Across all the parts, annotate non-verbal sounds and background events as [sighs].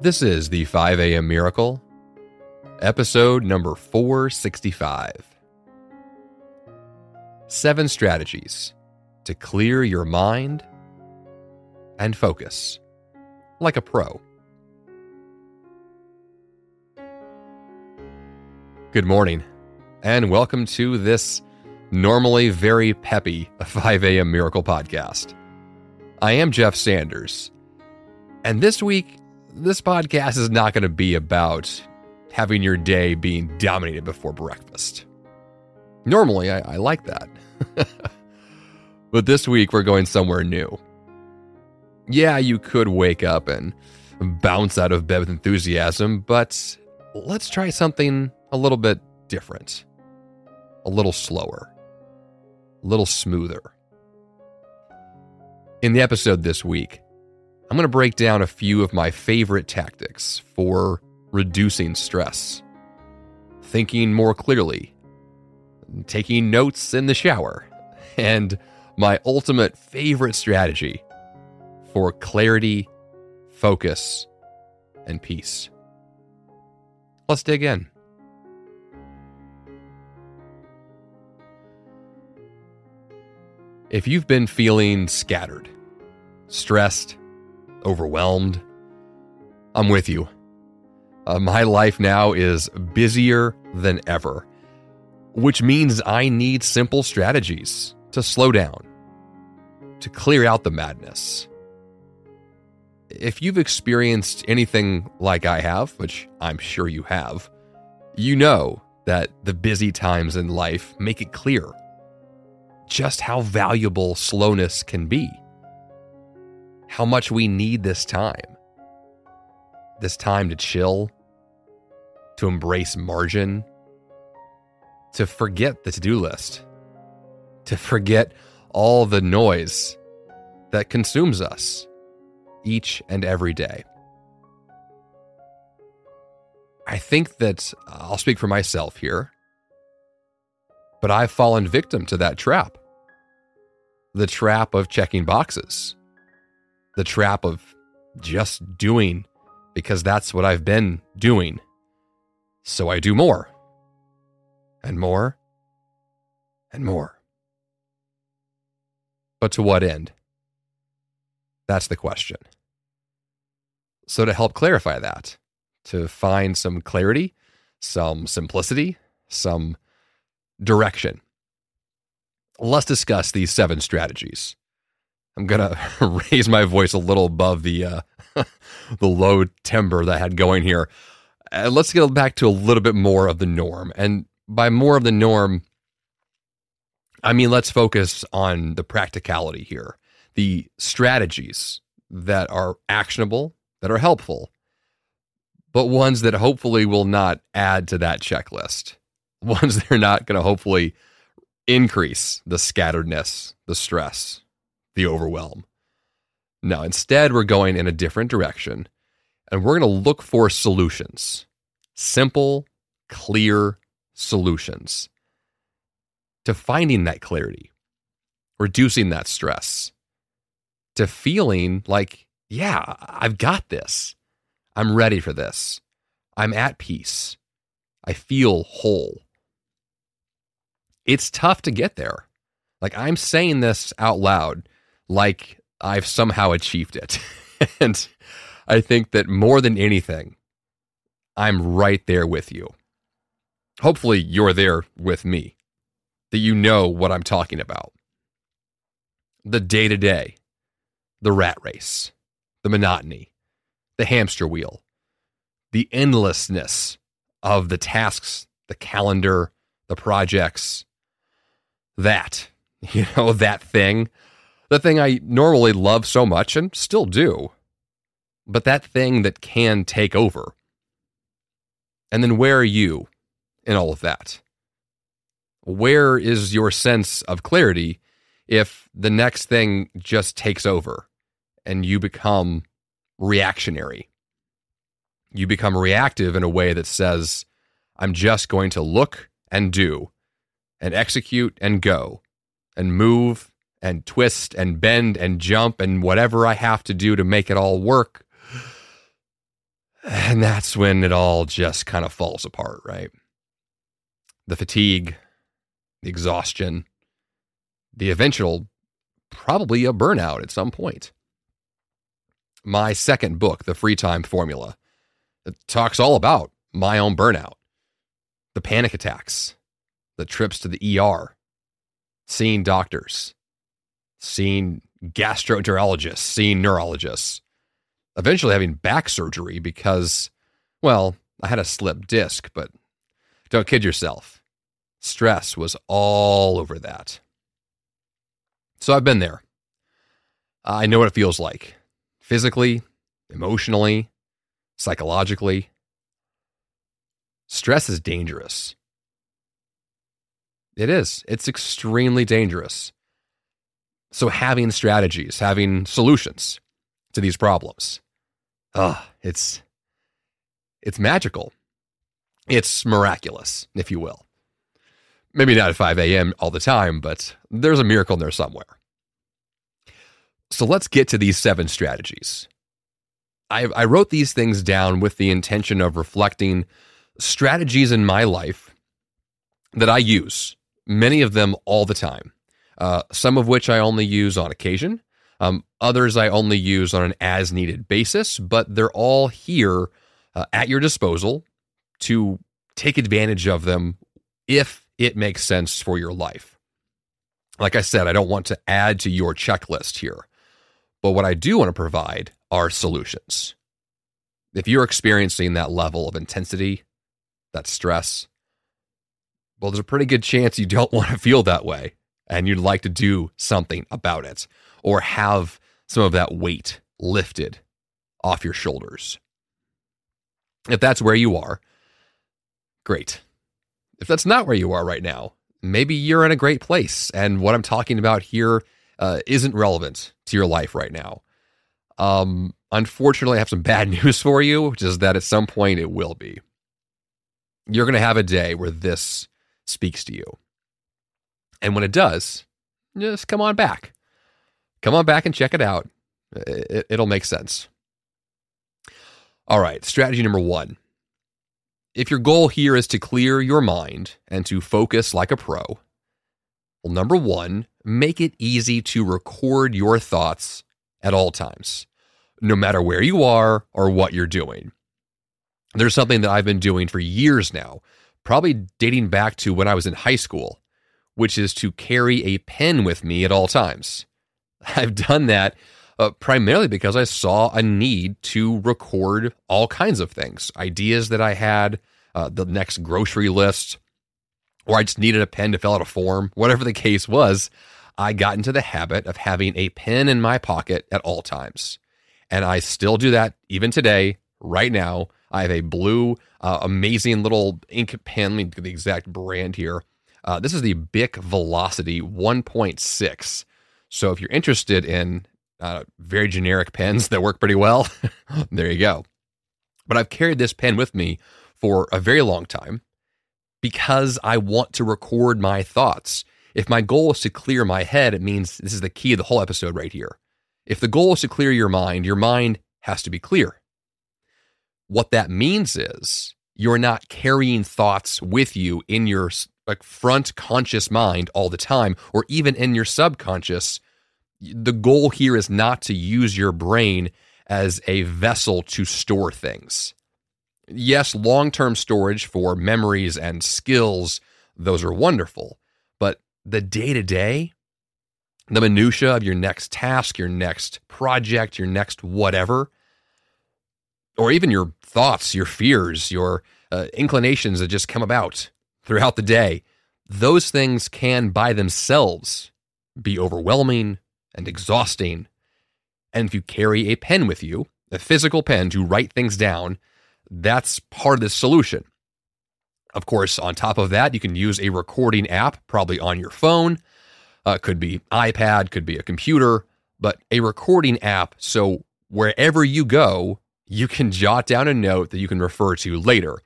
This is the 5 a.m. Miracle, episode number 465. Seven strategies to clear your mind and focus like a pro. Good morning, and welcome to this normally very peppy 5 a.m. Miracle podcast. I am Jeff Sanders, and this week this podcast is not going to be about having your day being dominated before breakfast. Normally, I, I like that. [laughs] but this week, we're going somewhere new. Yeah, you could wake up and bounce out of bed with enthusiasm, but let's try something a little bit different, a little slower, a little smoother. In the episode this week, I'm going to break down a few of my favorite tactics for reducing stress, thinking more clearly, taking notes in the shower, [laughs] and my ultimate favorite strategy for clarity, focus, and peace. Let's dig in. If you've been feeling scattered, stressed, overwhelmed. I'm with you. Uh, my life now is busier than ever, which means I need simple strategies to slow down, to clear out the madness. If you've experienced anything like I have, which I'm sure you have, you know that the busy times in life make it clear just how valuable slowness can be how much we need this time. This time to chill, to embrace margin, to forget the to do list, to forget all the noise that consumes us each and every day. I think that uh, I'll speak for myself here, but I've fallen victim to that trap the trap of checking boxes the trap of just doing because that's what I've been doing. So I do more and more and more. But to what end? That's the question. So, to help clarify that, to find some clarity, some simplicity, some direction, let's discuss these seven strategies I'm gonna [laughs] raise my voice a little above the uh, [laughs] the low timbre that I had going here. Uh, let's get back to a little bit more of the norm, and by more of the norm, I mean let's focus on the practicality here, the strategies that are actionable, that are helpful, but ones that hopefully will not add to that checklist, [laughs] ones that are not going to hopefully increase the scatteredness, the stress, the overwhelm. No, instead, we're going in a different direction and we're going to look for solutions simple, clear solutions to finding that clarity, reducing that stress, to feeling like, yeah, I've got this. I'm ready for this. I'm at peace. I feel whole. It's tough to get there. Like I'm saying this out loud like I've somehow achieved it. [laughs] and I think that more than anything, I'm right there with you. Hopefully, you're there with me, that you know what I'm talking about. The day to day, the rat race, the monotony, the hamster wheel, the endlessness of the tasks, the calendar, the projects, that, [laughs] you know, that thing the thing I normally love so much and still do, but that thing that can take over. And then where are you in all of that? Where is your sense of clarity if the next thing just takes over and you become reactionary? You become reactive in a way that says, I'm just going to look and do and execute and go and move and twist and bend and jump and whatever I have to do to make it all work. And that's when it all just kind of falls apart, right? The fatigue, the exhaustion, the eventual, probably a burnout at some point. My second book, The Free Time Formula, talks all about my own burnout, the panic attacks, the trips to the ER, seeing doctors, seeing gastroenterologists, seeing neurologists, eventually having back surgery because, well, I had a slip disc, but don't kid yourself. Stress was all over that. So I've been there. I know what it feels like physically, emotionally, psychologically. Stress is dangerous. It is. It's extremely dangerous. So, having strategies, having solutions to these problems, ah, oh, it's it's magical. It's miraculous, if you will. Maybe not at 5 a.m. all the time, but there's a miracle in there somewhere. So let's get to these seven strategies. I, I wrote these things down with the intention of reflecting strategies in my life that I use, many of them all the time, uh, some of which I only use on occasion, um, others I only use on an as needed basis, but they're all here uh, at your disposal to take advantage of them if it makes sense for your life. Like I said, I don't want to add to your checklist here. But what I do want to provide are solutions. If you're experiencing that level of intensity, that stress, well, there's a pretty good chance you don't [laughs] want to feel that way and you'd like to do something about it or have some of that weight lifted off your shoulders. If that's where you are, great. If that's not where you are right now, maybe you're in a great place. And what I'm talking about here uh, isn't relevant to your life right now. Um, unfortunately, I have some [laughs] bad news for you, which is that at some point it will be. You're going to have a day where this speaks to you. And when it does, just come on back. Come on back and check it out. It, it'll make sense. All right, strategy number one. If your goal here is to clear your mind and to focus like a pro, well, number one, make it easy to record your thoughts at all times, no matter where you are or what you're doing. There's something that I've been doing for years now, probably dating back to when I was in high school, which is to carry a pen with me at all times. [laughs] I've done that uh, primarily because I saw a need to record all kinds of things, ideas that I had, uh, the next grocery list, or I just needed a pen to fill out a form, whatever the case was, I got into the habit of having a pen in my pocket at all times. And I still do that even today, right now. I have a blue, uh, amazing little ink pen. Let me get the exact brand here. Uh, this is the Bic Velocity 1.6. So if you're interested in uh, very generic pens that work pretty well, [laughs] there you go. But I've carried this pen with me for a very long time because I want to record my thoughts. If my goal is to clear my head, it means this is the key of the whole episode right here. If the goal is to clear your mind, your mind has to be clear. What that means is you're not carrying thoughts with you in your like front conscious mind all the time or even in your subconscious. The goal here is not to use your brain as a vessel to store things yes, long term storage for memories and skills, those are wonderful. But the day to day, the minutia of your next task, your next project, your next whatever, or even your thoughts, your fears, your uh, inclinations that just come about throughout the day, those things can by themselves be overwhelming and exhausting. And if you carry a pen with you, a physical pen to write things down, that's part of the solution. Of course, on top of that, you can use a recording app, probably on your phone. Uh, could be iPad, could be a computer, but a recording app. So wherever you go, you can jot down a note that you can refer to later.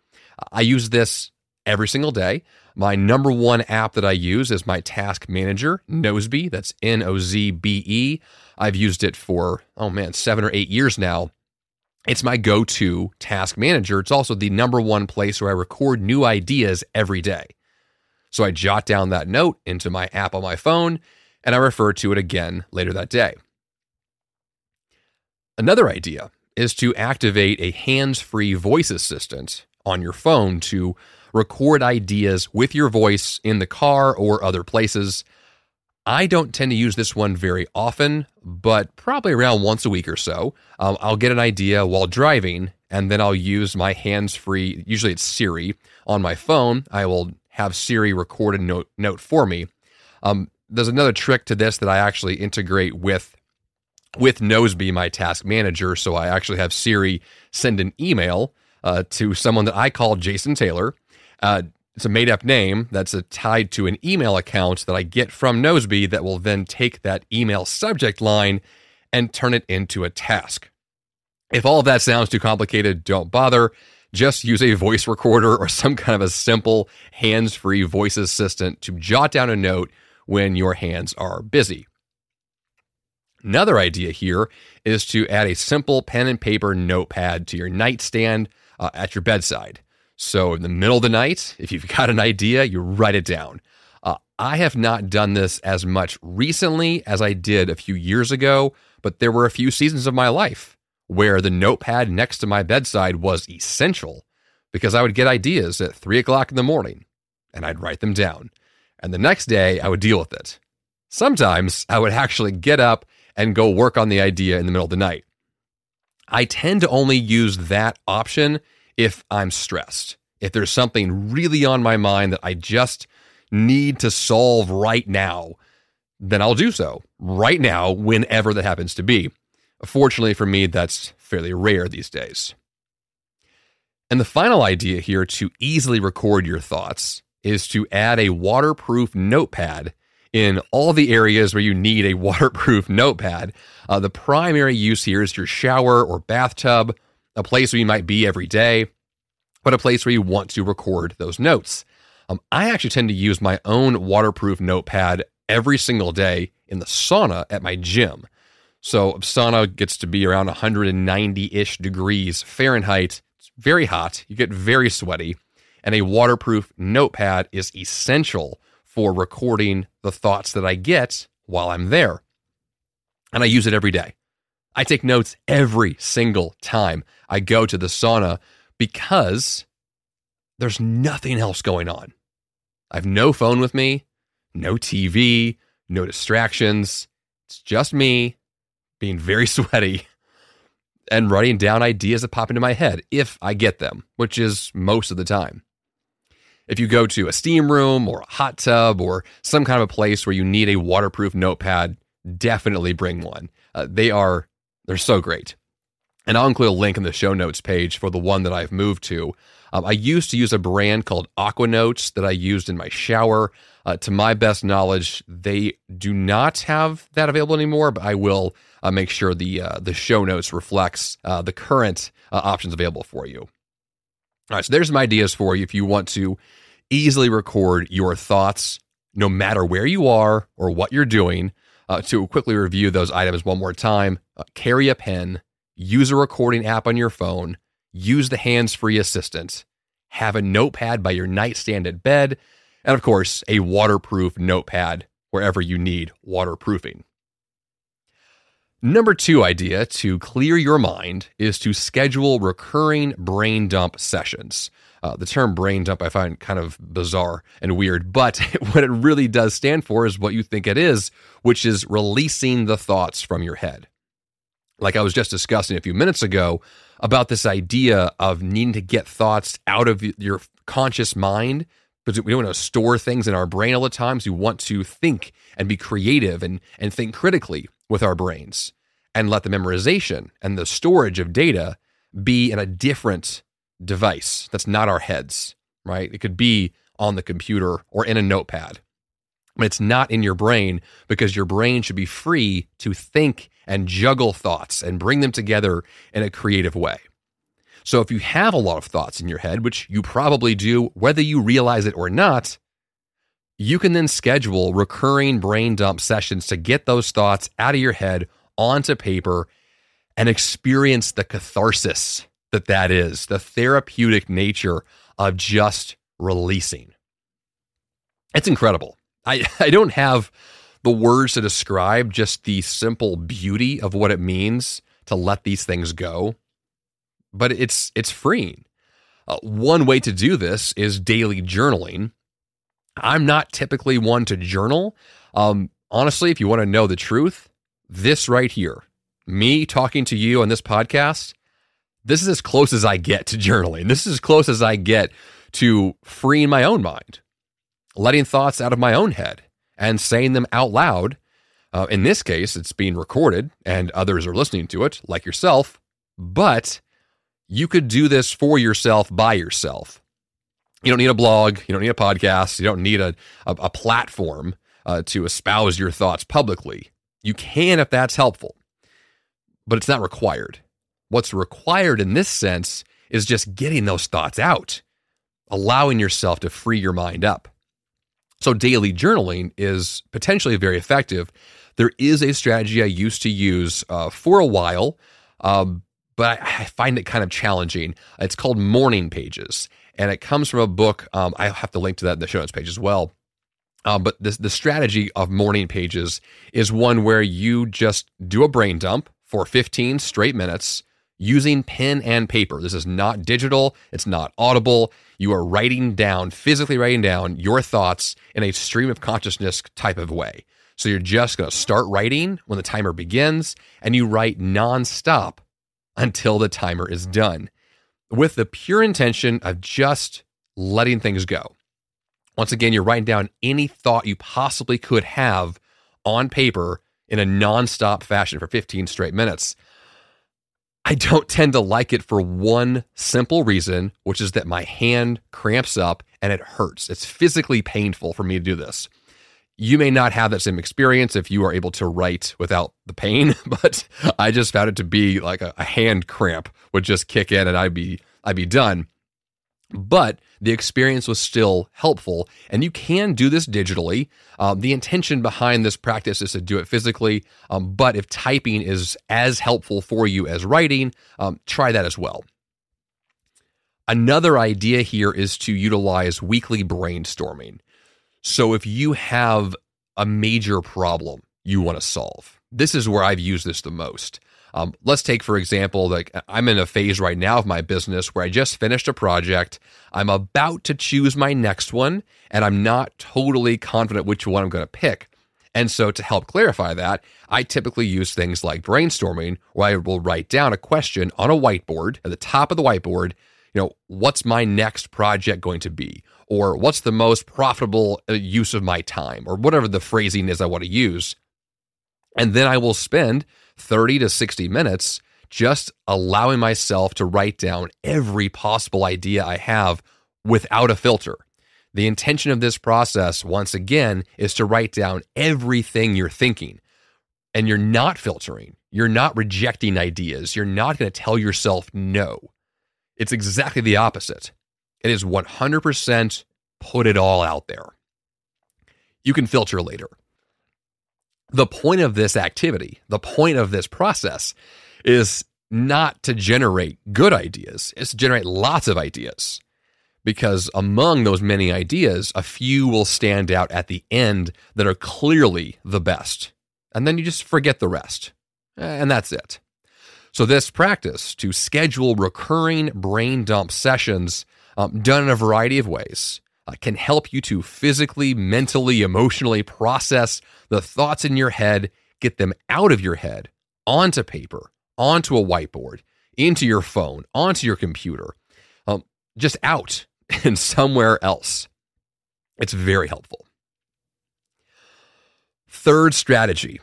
I use this every single day. My number one app that I use is my task manager, Nozbe. That's N O Z B E. I've used it for, oh man, seven or eight years now. It's my go to task manager. It's also the number one place where I record new ideas every day. So I jot down that note into my app on my phone and I refer to it again later that day. Another idea is to activate a hands free voice assistant on your phone to record ideas with your voice in the car or other places. I don't tend to use this one very often, but probably around once a week or so. Um, I'll get an idea while driving, and then I'll use my hands free, usually it's Siri, on my phone. I will have Siri record a note, note for me. Um, there's another trick to this that I actually integrate with with Nozbe, my task manager. So I actually have Siri send an email uh, to someone that I call Jason Taylor. Uh, it's a made up name that's tied to an email account that I get from Nozbe that will then take that email subject line and turn it into a task. If all of that sounds too complicated, don't bother. Just use a voice recorder or [laughs] some kind of a simple hands free voice assistant to jot down a note when your hands are busy. Another idea here is to add a simple pen and paper notepad to your nightstand uh, at your bedside. So, in the middle of the night, if you've got an idea, you write it down. Uh, I have not done this as much recently as I did a few years ago, but there were a few seasons of my life where the notepad next to my bedside was essential because I would get ideas at three o'clock in the morning and I'd write them down. And the next day, I would deal with it. Sometimes I would actually get up and go work on the idea in the middle of the night. I tend to only use that option if I'm stressed. If there's something really on my mind that I just need to solve right now, then I'll do so right now, whenever that happens to be. Fortunately for me, that's fairly rare these days. And the final idea here to easily record your thoughts is to add a waterproof notepad in all the areas where you need a [laughs] waterproof notepad. Uh, the primary use here is your shower or bathtub, a place where you might be every day, but a place where you want to record those notes. Um, I actually tend to use my own waterproof notepad every single day in the sauna at my gym. So, sauna gets to be around 190 ish degrees Fahrenheit. It's very hot. You get very sweaty. And a waterproof notepad is essential for recording the thoughts that I get while I'm there. And I use it every day. I take notes every single time I go to the sauna because there's nothing else going on. I have no phone with me, no TV, no distractions. It's just me being very [laughs] sweaty and writing down ideas that pop into my head if I get them, which is most of the time. If you go to a steam room or a hot tub or some kind of a place where you need a waterproof notepad, definitely bring one. Uh, they are they're so great. And I'll include a link in the show notes page for the one that I've moved to. Um, I used to use a brand called Aquanotes that I used in my shower. Uh, to my best knowledge, they do not have that available anymore, but I will uh, make sure the uh, the show notes reflects uh, the current uh, options available for you. All right, so there's some ideas for you if you want to easily record your thoughts, no matter where you are or what you're doing. Uh, to quickly review those items one more time, carry a pen, use a recording app on your phone, use the hands free assistant, have a notepad by your nightstand at bed, and of course, a waterproof notepad wherever you need waterproofing. Number two idea to clear your mind is to schedule recurring brain dump sessions. Uh, the term brain dump I find kind of bizarre and weird, but [laughs] what it really does stand for is what you think it is, which is releasing the thoughts from your head like I was just discussing a few minutes ago about this idea of needing to get thoughts out of your conscious mind because we don't want to store things in our brain all the time. So we want to think and be creative and, and think critically with our brains and let the memorization and the storage of data be in a different device that's not our heads, right? It could be on the computer or in a notepad but it's not in your brain because your brain should be free to think and juggle thoughts and bring them together in a creative way. So if you have a lot of thoughts in your head, which you probably do, whether you realize it or not, you can then schedule recurring brain dump sessions to get those thoughts out of your head onto paper and experience the catharsis that that is, the therapeutic nature of just releasing. It's incredible. I, [laughs] I don't have the words to describe just the simple beauty of what it means to let these things go, but it's it's freeing. Uh, one way to do this is daily journaling. I'm not typically one to journal. Um, honestly, if you want to know the truth, this right here, me talking to you on this podcast, this is as close as I get to journaling. This is as close as I get to freeing my own mind, letting thoughts out of my own head and saying them out loud. Uh, in this case, it's being recorded and others are listening to it, like yourself, but you could do this for yourself by yourself. You don't need a blog, you don't need a podcast, you don't need a, a, a platform uh, to espouse your thoughts publicly. You can if that's helpful, but it's not required. What's required in this sense is just getting those thoughts out, allowing yourself to free your mind up. So, daily journaling is potentially very effective. There is a strategy I used to use uh, for a while, um, but I, I, find it kind of challenging. It's called Morning Pages, and it comes from a book. Um, I have to link to that in the show notes page as well. Um, but this, the strategy of morning pages is one where you just do a brain dump for 15 straight minutes using pen and paper. This is not digital, it's not audible. You are writing down, physically writing down your thoughts in a stream of consciousness type of way. So you're just going to start writing when the timer begins, and you write nonstop until the timer is done with the pure intention of just letting things go. Once again, you're writing down any thought you possibly could have on paper in a nonstop fashion for 15 straight minutes. I don't tend to like it for one simple reason, which is that my hand cramps up and it hurts. It's physically painful for me to do this. You may not have that same experience if you are able to write without the pain, [laughs] but I just found it to be like a, a hand cramp would just kick in and I'd be I'd be done. But the experience was still helpful. And you can do this digitally. Um, the intention behind this practice is to do it physically. Um, but if typing is as helpful for you as writing, um, try that as well. Another idea here is to utilize weekly brainstorming. So if you have a major problem you want to solve, this is where I've used this the most. Um, let's take, for example, like I'm in a phase right now of my business where I just finished a project. I'm about to choose my next one, and I'm not totally confident which one I'm going to pick. And so, to help clarify that, I typically use things like brainstorming, where I will write down a question on a whiteboard at the top of the whiteboard. You know, what's my next project going to be? Or what's the most profitable uh, use of my time? Or whatever the phrasing is I want to use. And then I will spend 30 to 60 minutes just allowing myself to write down every possible idea I have without a filter. The intention of this process, once again, is to write down everything you're thinking. And you're not filtering, you're not rejecting ideas, you're not going to tell yourself no. It's exactly the opposite. It is 100% put it all out there. You can filter later the point of this activity, the point of this process is not to generate good ideas, it's to generate lots of ideas. Because among those many ideas, a few will stand out at the end that are clearly the best. And then you just forget the rest. And that's it. So, this practice to schedule recurring brain dump sessions um, done in a variety of ways uh, can help you to physically, mentally, emotionally process the thoughts in your head, get them out of your head, onto paper, onto a whiteboard, into your phone, onto your computer, um, just out [laughs] and somewhere else. It's very helpful. Third strategy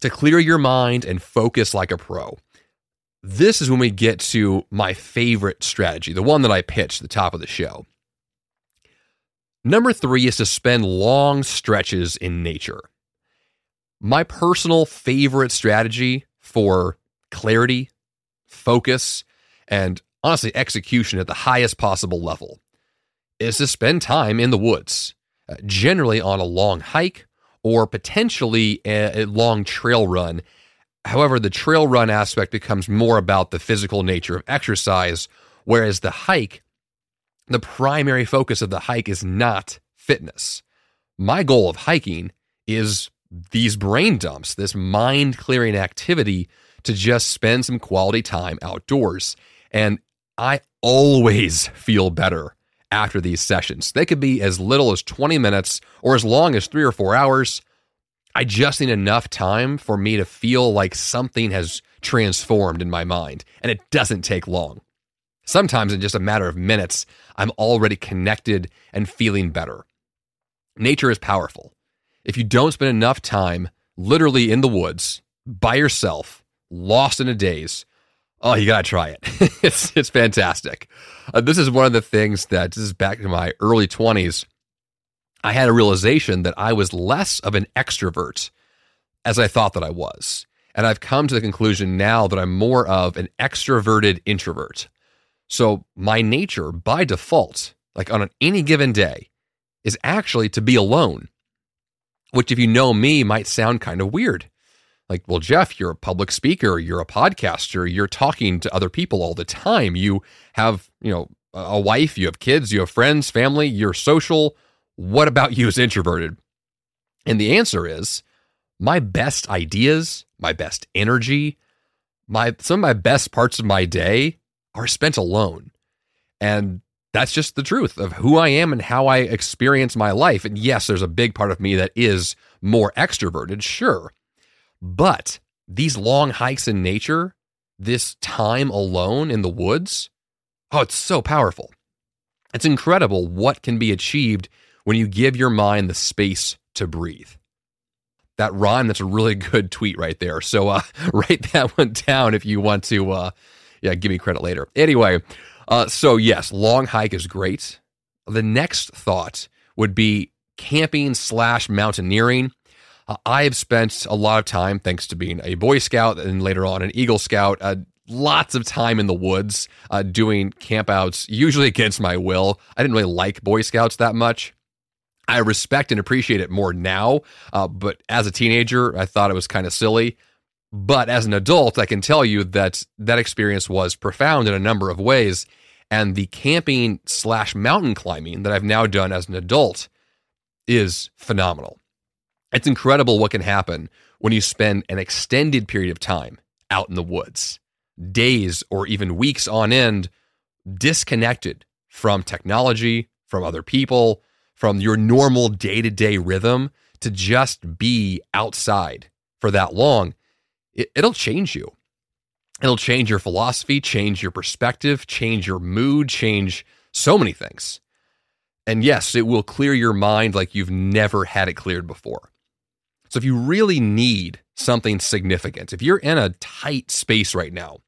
to clear your mind and focus like a pro. This is when we get to my favorite strategy, the one that I pitched at the top of the show. Number three is to spend long stretches in nature. My personal favorite strategy for clarity, focus, and honestly execution at the highest possible level is to spend time in the woods, uh, generally on a long hike or potentially a long trail run However, the trail run aspect becomes more about the physical nature of exercise, whereas the hike, the primary focus of the hike is not fitness. My goal of hiking is these brain dumps, this mind clearing activity to just spend some quality time outdoors. And I always [laughs] feel better after these sessions. They could be as little as 20 minutes or as long as three or four hours. I just need enough time for me to feel like something has transformed in my mind, and it doesn't take long. Sometimes, in just a matter of minutes, I'm already connected and feeling better. Nature is powerful. If you don't spend enough time literally in the woods by yourself, lost in a daze, oh, you gotta try it. [laughs] it's it's fantastic. Uh, this is one of the things that this is back in my early twenties. I had a realization that I was less of an extrovert as I thought that I was. And I've come to the conclusion now that I'm more of an extroverted introvert. So my nature by default, like on any given day, is actually to be alone, which if you know me might sound kind of weird. Like, well, Jeff, you're a public speaker, you're a podcaster, you're talking to other people all the time. You have, you know, a wife, you have kids, you have friends, family, you're social. What about you as introverted? And the answer is my best ideas, my best energy, my some of my best parts of my day are spent alone. And that's just the truth of who I am and how I experience my life. And yes, there's a big part of me that is more extroverted, sure. But these long hikes in nature, this time alone in the woods, oh, it's so powerful. It's incredible what can be achieved when you give your mind the space to breathe. That rhyme, that's a really good tweet right there. So uh, [laughs] write that one down if you want to, uh, yeah, give me credit later. Anyway, uh, so yes, long hike is great. The next thought would be camping slash mountaineering. Uh, I have spent a lot of time, thanks to being a Boy Scout and later on an Eagle Scout, uh, lots of time in the woods uh, doing campouts, usually [laughs] against my will. I didn't really like Boy Scouts that much. I respect and appreciate it more now, uh, but as a teenager, I thought it was kind of silly. But as an adult, I can tell you that that experience was profound in a number of ways. And the camping slash mountain climbing that I've now done as an adult is phenomenal. It's incredible what can happen when you spend an extended period of time out in the woods, days or even weeks on end, disconnected from technology, from other people, from your normal day to day rhythm to just be outside for that long it, it'll change you. It'll change your philosophy, change your perspective, change your mood, change so many things. And yes, it will clear your mind like you've never had it cleared before. So if you really need something significant, if you're in a tight space right now,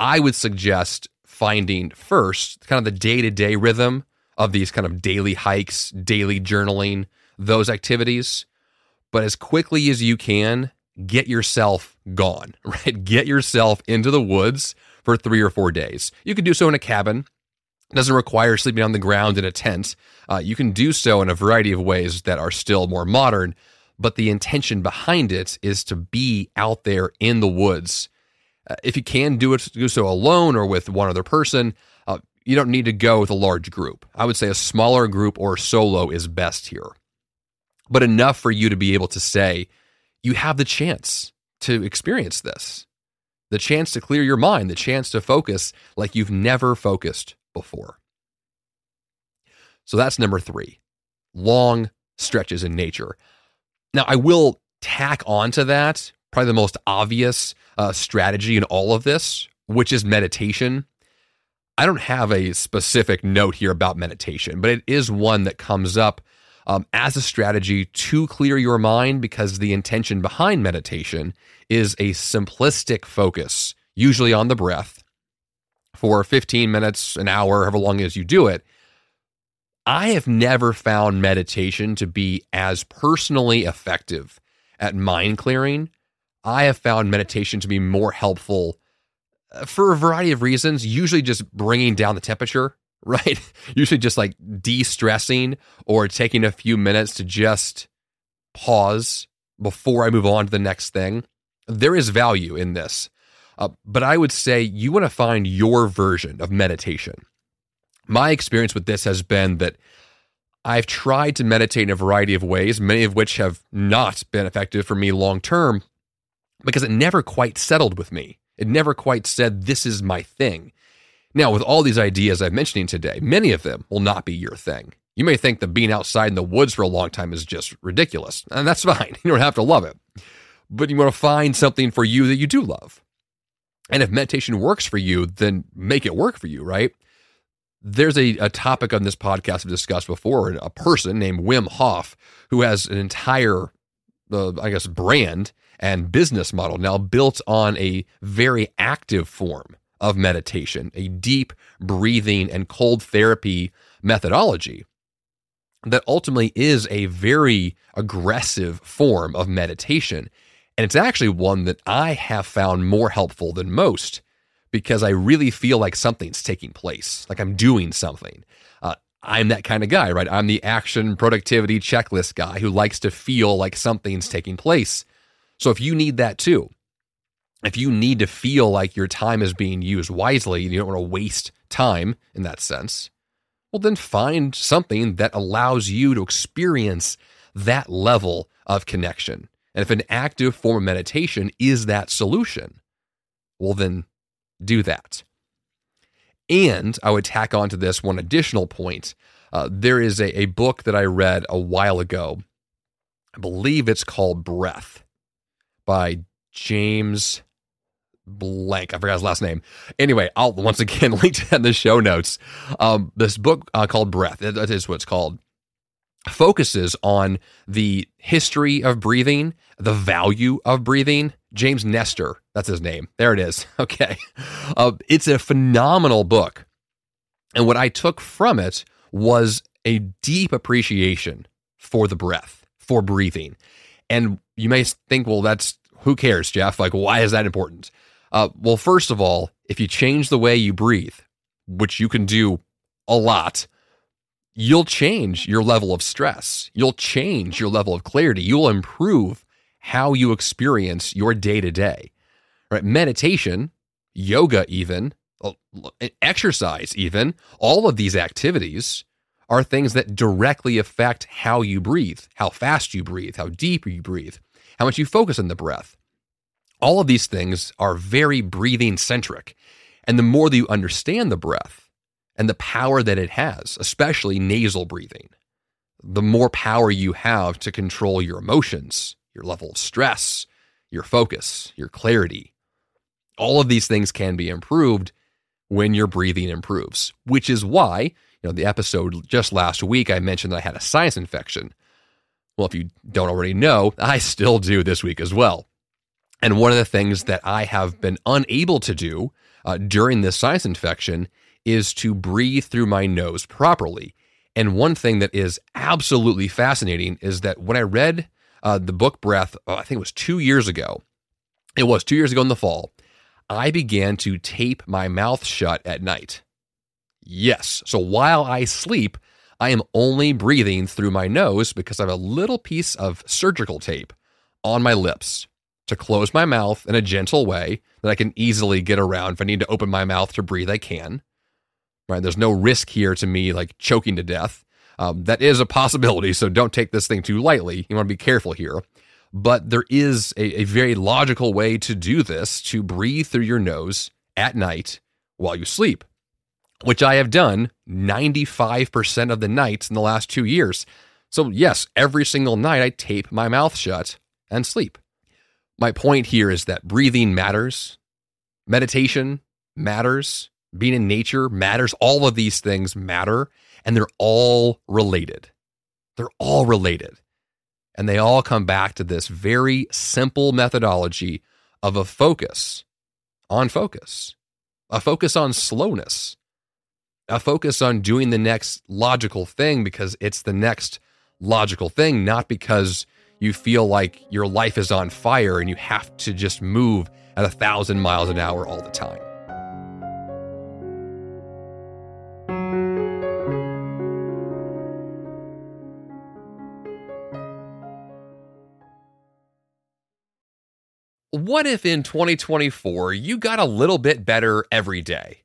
I would suggest finding first kind of the day to day rhythm of these kind of daily hikes, daily journaling, those activities. But as quickly as you can, get yourself gone, [laughs] right? Get yourself into the woods for three or four days. You can do so in a cabin. It doesn't require sleeping on the ground in a tent. Uh, you can do so in a variety of ways that are still more modern, but the intention behind it is to be out there in the woods. Uh, if you can do it, do so alone or with one other person. You don't need to go with a large group. I would say a smaller group or solo is best here, but enough for you to be able to say, you have the chance to experience this the chance to clear your mind, the chance to focus like you've never focused before. So that's number three long stretches in nature. Now, I will tack onto that probably the most obvious uh, strategy in all of this, which is meditation. I don't have a specific note here about meditation, but it is one that comes up um, as a strategy to clear your mind because the intention behind meditation is a simplistic focus, usually on the breath, for 15 minutes, an hour, however long as you do it. I have never found meditation to be as personally effective at mind clearing. I have found meditation to be more helpful for a variety of reasons, usually just bringing down the temperature [laughs] right? Usually just like de stressing or taking a few minutes to just pause before I move on to the next thing. There is value in this. Uh, but I would say you want to find your version of meditation. My experience with this has been that I've tried to meditate in a variety of ways, many of which have not been effective for me long term because it never quite settled with me. It never quite said, This is my thing. Now, with all these ideas I'm mentioning today, many of them will not be your thing. You may think that being outside in the woods for a long time is just ridiculous, and that's [laughs] fine. You don't have to love it. But you want to find something for you that you do love. And if meditation works for you, then make it work for you, right? There's a, a topic on this podcast I've discussed before, a person named Wim Hof who has an entire, uh, I guess, brand and business model now built on a very active form of meditation, a deep breathing and cold therapy methodology that ultimately is a very aggressive form of meditation. And it's actually one that I have found more helpful than most because I really feel like something's taking place, like I'm doing something. Uh, I'm that kind of guy, right? I'm the action productivity checklist guy who likes to feel like something's taking place. So if you need that too, if you need to feel like your time is being used wisely and you don't want to waste time in that sense, well, then find something that allows you to experience that level of connection. And if an active form of meditation is that solution, well, then do that. And I would tack onto this one additional point. Uh, there is a, a book that I read a while ago. I believe it's called Breath by James blank. I forgot his last name. Anyway, I'll once again [laughs] link to that in the show notes. Um, this book uh, called Breath, that is what it's called, focuses on the history of breathing, the value of breathing. James Nestor, that's his name. There it is. [laughs] Okay. Uh, it's a phenomenal book. And what I took from it was a deep appreciation for the breath, for breathing. And you may think, well, that's who cares, Jeff? Like, why is that important? Uh, well, first of all, if you change the way you breathe, which you can do a lot, you'll change your level of stress. You'll change your level of clarity. You'll improve how you experience your day to day. Right? Meditation, yoga, even uh, exercise, even all of these activities are things that directly affect how you breathe, how fast you breathe, how deep you breathe, how much you focus on the breath. All of these things are very breathing centric. And the more that you understand the breath and the power that it has, especially nasal breathing, the more power you have to control your emotions, your level of stress, your focus, your clarity. All of these things can be improved when your breathing improves, which is why, you know, the episode just last week, I mentioned that I had a sinus infection. Well, if you don't already know, I still do this week as well. And one of the things that I have been unable to do uh, during this sinus infection is to breathe through my nose properly. And one thing that is absolutely fascinating is that when I read uh, the book Breath, uh, I think it was two years ago, it was two years ago in the fall, I began to tape my mouth shut at night. Yes. So while I sleep, I am only breathing through my nose because I have a little piece of surgical tape on my lips to close my mouth in a gentle way that I can easily get around. If I need to open my mouth to breathe, I can. Right? There's no risk here to me like choking to death. Um, that is a possibility, so don't take this thing too lightly. You want to be careful here. But there is a, a very logical way to do this to breathe through your nose at night while you sleep, which I have done 95% of the nights in the last two years. So, yes, every single night I tape my mouth shut and sleep. My point here is that breathing matters, meditation matters, being in nature matters. All of these things matter, and they're all related. They're all related. And they all come back to this very simple methodology of a focus on focus, a focus on slowness, a focus on doing the next logical thing because it's the next logical thing, not because you feel like your life is on fire and you have to just move at a thousand miles an hour all the time. What if in 2024 you got a little bit better every day?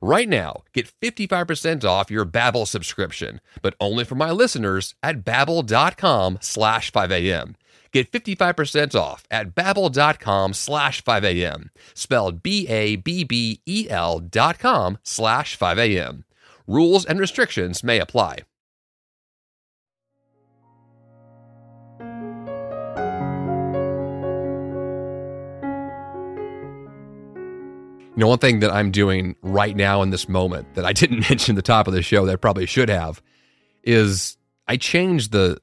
Right now, get 55% off your Babbel subscription, but only for my listeners at babbel.com slash 5am. Get 55% off at babbel.com slash 5am, spelled B-A-B-B-E-L dot com slash 5am. Rules and restrictions may apply. You know, one thing that I'm doing right now in this moment that I didn't [laughs] mention at the top of the show that I probably should have is I changed the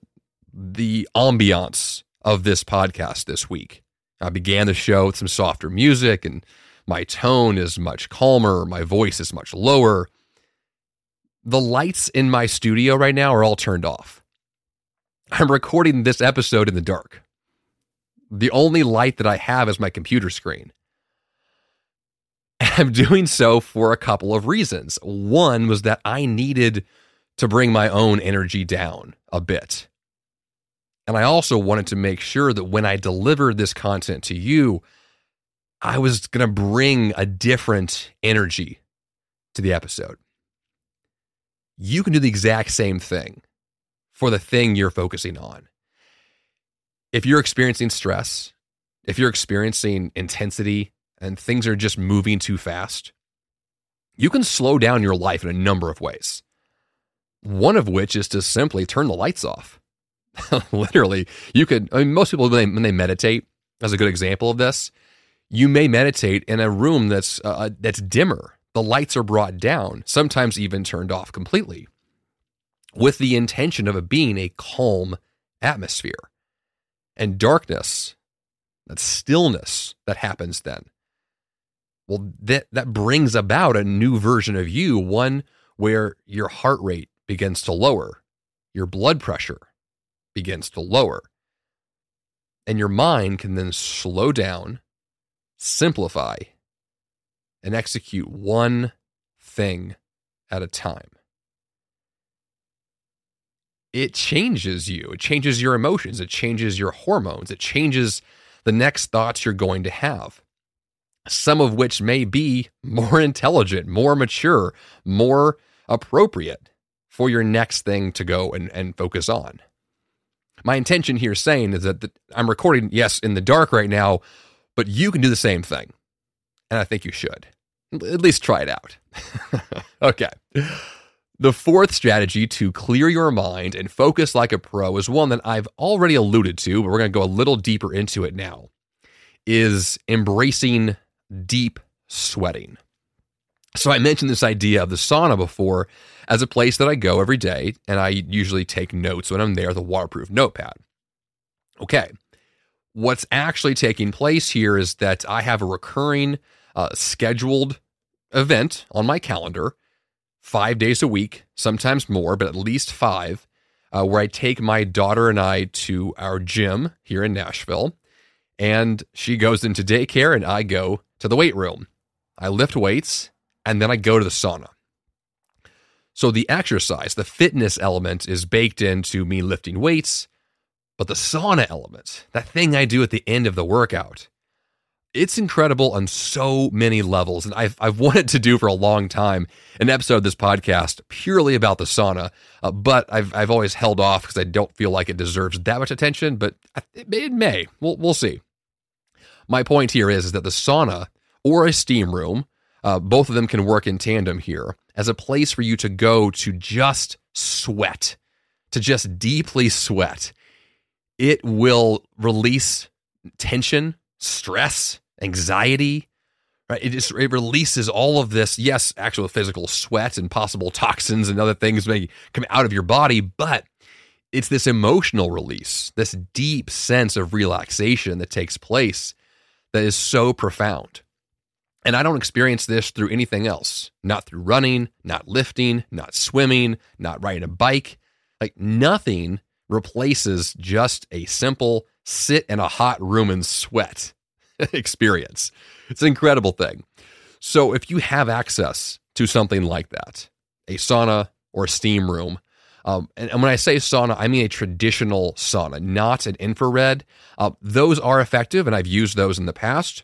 the ambiance of this podcast this week. I began the show with some softer music and my tone is much calmer, my voice is much lower. The lights in my studio right now are all turned off. I'm recording this episode in the dark. The only light that I have is my computer screen. [laughs] I'm doing so for a couple of reasons. One was that I needed to bring my own energy down a bit. And I also wanted to make sure that when I delivered this content to you, I was going to bring a different energy to the episode. You can do the exact same thing for the thing you're focusing on. If you're experiencing stress, if you're experiencing intensity and things are just moving too fast, you can slow down your life in a number of ways. One of which is to simply turn the lights off. [laughs] Literally, you could, I mean, most people, when they, when they meditate, as a good example of this, you may meditate in a room that's, uh, uh, that's dimmer. The lights are brought down, sometimes even turned off completely, with the intention of it being a calm atmosphere. And darkness, that stillness that happens then, well, that, that brings about a new version of you, one where your heart rate begins to lower, your blood pressure begins to lower, and your mind can then slow down, simplify, and execute one thing at a time. It changes you. It changes your emotions. It changes your hormones. It changes the next thoughts you're going to have some of which may be more [laughs] intelligent, more mature, more appropriate for your next thing to go and, and focus on. My intention here saying is that the, I'm recording, yes, in the dark right now, but you can do the same thing. And I think you should. At least try it out. [laughs] okay. The fourth strategy to clear your mind and focus like a pro is one that I've already alluded to, but we're going to go a little deeper into it now. Is embracing deep sweating. So I mentioned this idea of the sauna before as a place that I go every day, and I usually take notes when I'm there with a waterproof notepad. Okay. What's actually taking place here is that I have a recurring uh, scheduled event on my calendar, five days a week, sometimes more, but at least five, uh, where I take my daughter and I to our gym here in Nashville. And she goes into daycare, and I go to the weight room. I lift weights and then I go to the sauna. So the exercise, the fitness element is baked into me lifting weights, but the sauna element, that thing I do at the end of the workout, it's incredible on so many levels. And I've, I've [laughs] wanted to do for a long time an episode of this podcast purely about the sauna, uh, but I've, I've always held off because I don't feel like it deserves that much attention, but it, may. We'll, we'll see. My point here is, is that the sauna or a steam room, uh, both of them can work in tandem here, as a place for you to go to just sweat, to just deeply sweat, it will release tension, stress, anxiety. Right? It just it releases all of this, yes, actual physical sweat and possible toxins and other things may come out of your body, but it's this emotional release, this deep sense of relaxation that takes place that is so profound. And I don't experience this through anything else, not through running, not lifting, not swimming, not riding a bike. Like nothing replaces just a simple sit in a hot room and sweat [laughs] experience. It's an incredible thing. So if you have access to something like that, a sauna or a steam room, um, and, and, when I say sauna, I mean a traditional sauna, not an infrared. Uh, those are effective, and I've used those in the past.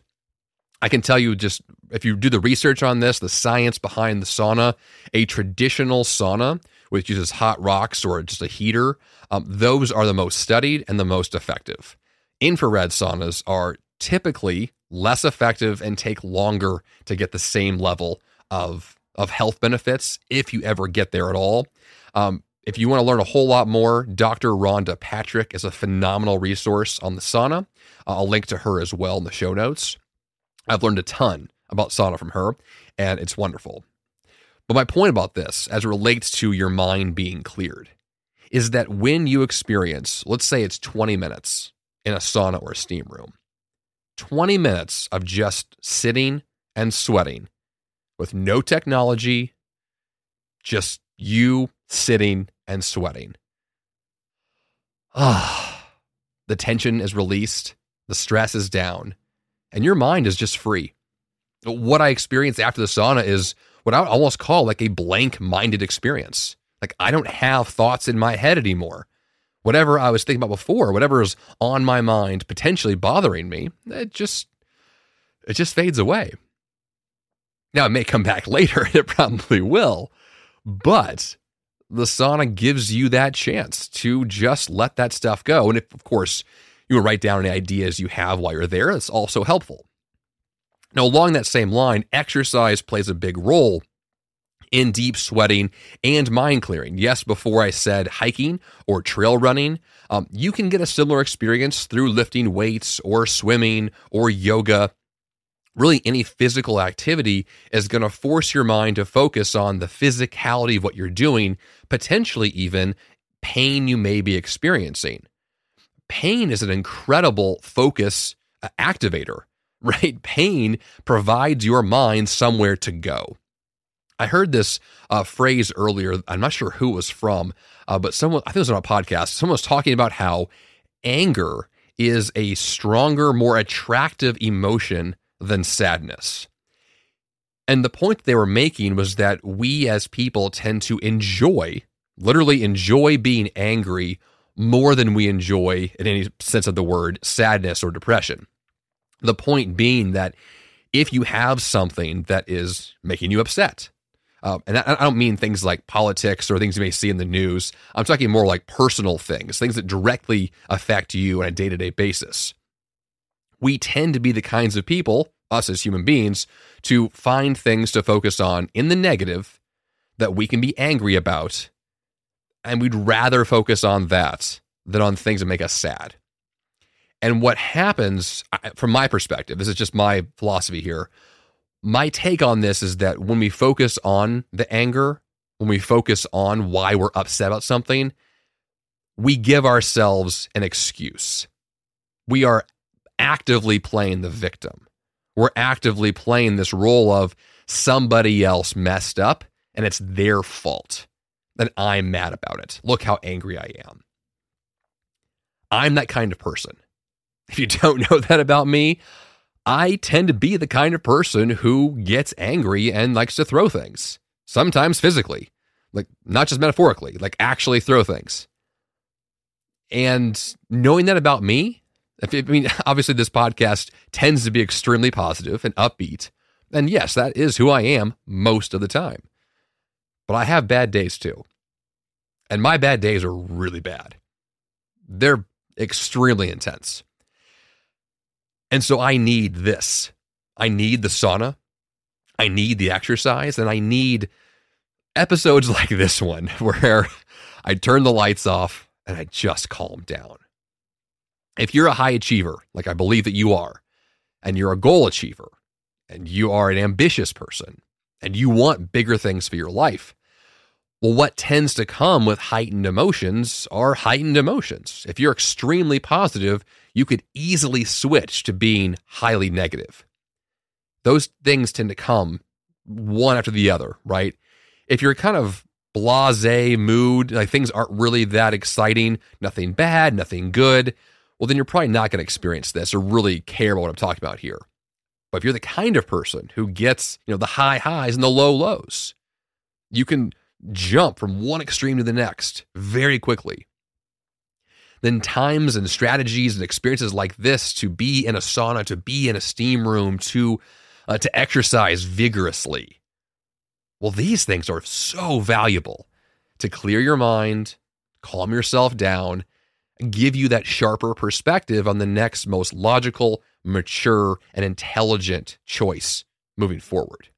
I can tell you just if you do the research on this, the science behind the sauna, a traditional sauna, which uses hot rocks or just a heater, um, those are the most studied and the most effective. Infrared saunas are typically less effective and take longer to get the same level of of health benefits if you ever get there at all. Um, if you want to learn a whole lot more, Dr. Rhonda Patrick is a phenomenal resource on the sauna. Uh, I'll link to her as well in the show notes. I've learned a ton about sauna from her, and it's wonderful. But my point about this, as it relates to your mind being cleared, is that when you experience, let's say it's 20 minutes in a sauna or a steam room, 20 minutes of just sitting and sweating with no technology, just you sitting and sweating. Ah, [sighs] the tension is released, the stress is down, and your mind is just free. What I experienced after the sauna is what I would almost call like a blank minded experience. Like I don't have thoughts in my head anymore. Whatever I was thinking about before, whatever is on my mind potentially bothering me, it just it just fades away. Now it may come back [laughs] later, it probably will, but the sauna gives you that chance to just let that stuff go. And if, of course, you write down any ideas you have while you're there, that's also helpful. Now, along that same line, exercise plays a big role in deep sweating and mind clearing. Yes, before I said hiking or trail running, um, you can get a similar experience through lifting weights or swimming or yoga really any physical activity is going to force your mind to focus on the physicality of what you're doing, potentially even pain you may be experiencing. Pain is an incredible focus uh, activator, [laughs] right? Pain provides your mind somewhere to go. I heard this uh, phrase earlier. I'm not sure who it was from, uh, but someone, I think it was on a podcast, someone was talking about how anger is a stronger, more attractive emotion than sadness. And the point they were making was that we as people tend to enjoy, literally enjoy being angry more than we enjoy, in any sense of the word, sadness or depression. The point being that if you have something that is making you upset, uh, and I don't mean things like politics or things you may see in the news. I'm talking more like personal things, things that directly affect you on a day to day basis we tend to be the kinds of people, us as human beings, to find things to focus on in the negative that we can be angry about. And we'd rather focus on that than on things that make us sad. And what happens, from my perspective, this is just my philosophy here. My take on this is that when we focus on the anger, when we focus on why we're upset about something, we give ourselves an excuse. We are actively playing the victim. We're actively playing this role of somebody else messed up and it's their fault. And I'm mad about it. Look how angry I am. I'm that kind of person. If you [laughs] don't know that about me, I tend to be the kind of person who gets angry and likes to throw things, sometimes physically, like not just metaphorically, like actually throw things. And knowing that about me, I mean, [laughs] obviously, this podcast tends to be extremely positive and upbeat. And yes, that is who I am most of the time. But I have bad days too. And my bad days are really bad. They're extremely intense. And so I need this. I need the sauna. I need the exercise. And I need episodes [laughs] like this one [laughs] where I turn the lights off and I just calm down. If you're a high achiever, like I believe that you are, and you're a goal achiever, and you are an ambitious person, and you want bigger things for your life, well, what tends to come with heightened emotions are heightened emotions. If you're extremely positive, you could easily switch to being highly negative. Those things tend to come one after the other, right? If you're kind of blase mood, like things aren't really that exciting, nothing bad, nothing good, well, then you're probably not going to experience this or really care about what I'm talking about here. But if you're the kind of person who gets, you know, the high highs and the low lows, you can jump from one extreme to the next very quickly. Then times and strategies and experiences like this to be in a sauna, to be in a steam room, to uh, to exercise vigorously. Well, these things are so valuable to clear your mind, calm yourself down, give you that sharper perspective on the next most logical, mature, and intelligent choice moving forward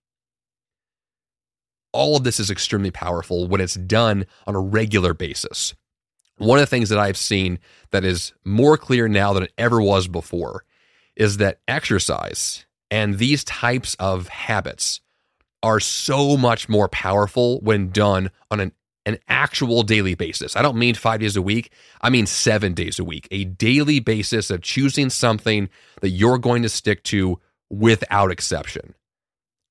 all of this is extremely powerful when it's done on a regular basis. One of the things that I've seen that is more clear now than it ever was before is that exercise and these types of habits are so much more powerful when done on an, an actual daily basis. I don't mean five days a week, I mean seven days a week. A daily basis of choosing something that you're going to stick to without exception.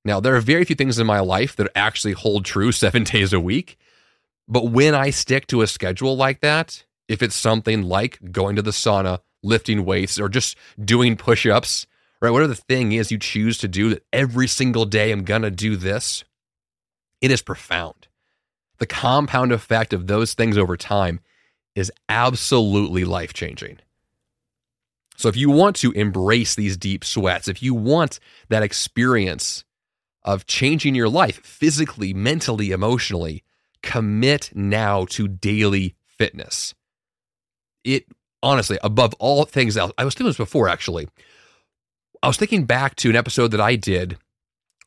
Now, there are very few things in my life that actually hold true [laughs] seven days a week. But when I stick to a schedule like that, if it's something like going to the sauna, lifting weights, or just doing push ups, right? Whatever the thing is you choose to do that every single day I'm going to do this, it is profound. The compound effect of those things over time is absolutely life changing. So, if you want to embrace these deep sweats, if you want that experience of changing your life physically, mentally, emotionally, commit now to daily fitness. It honestly, above all things else, I was doing this before actually. I was thinking back to an episode that I did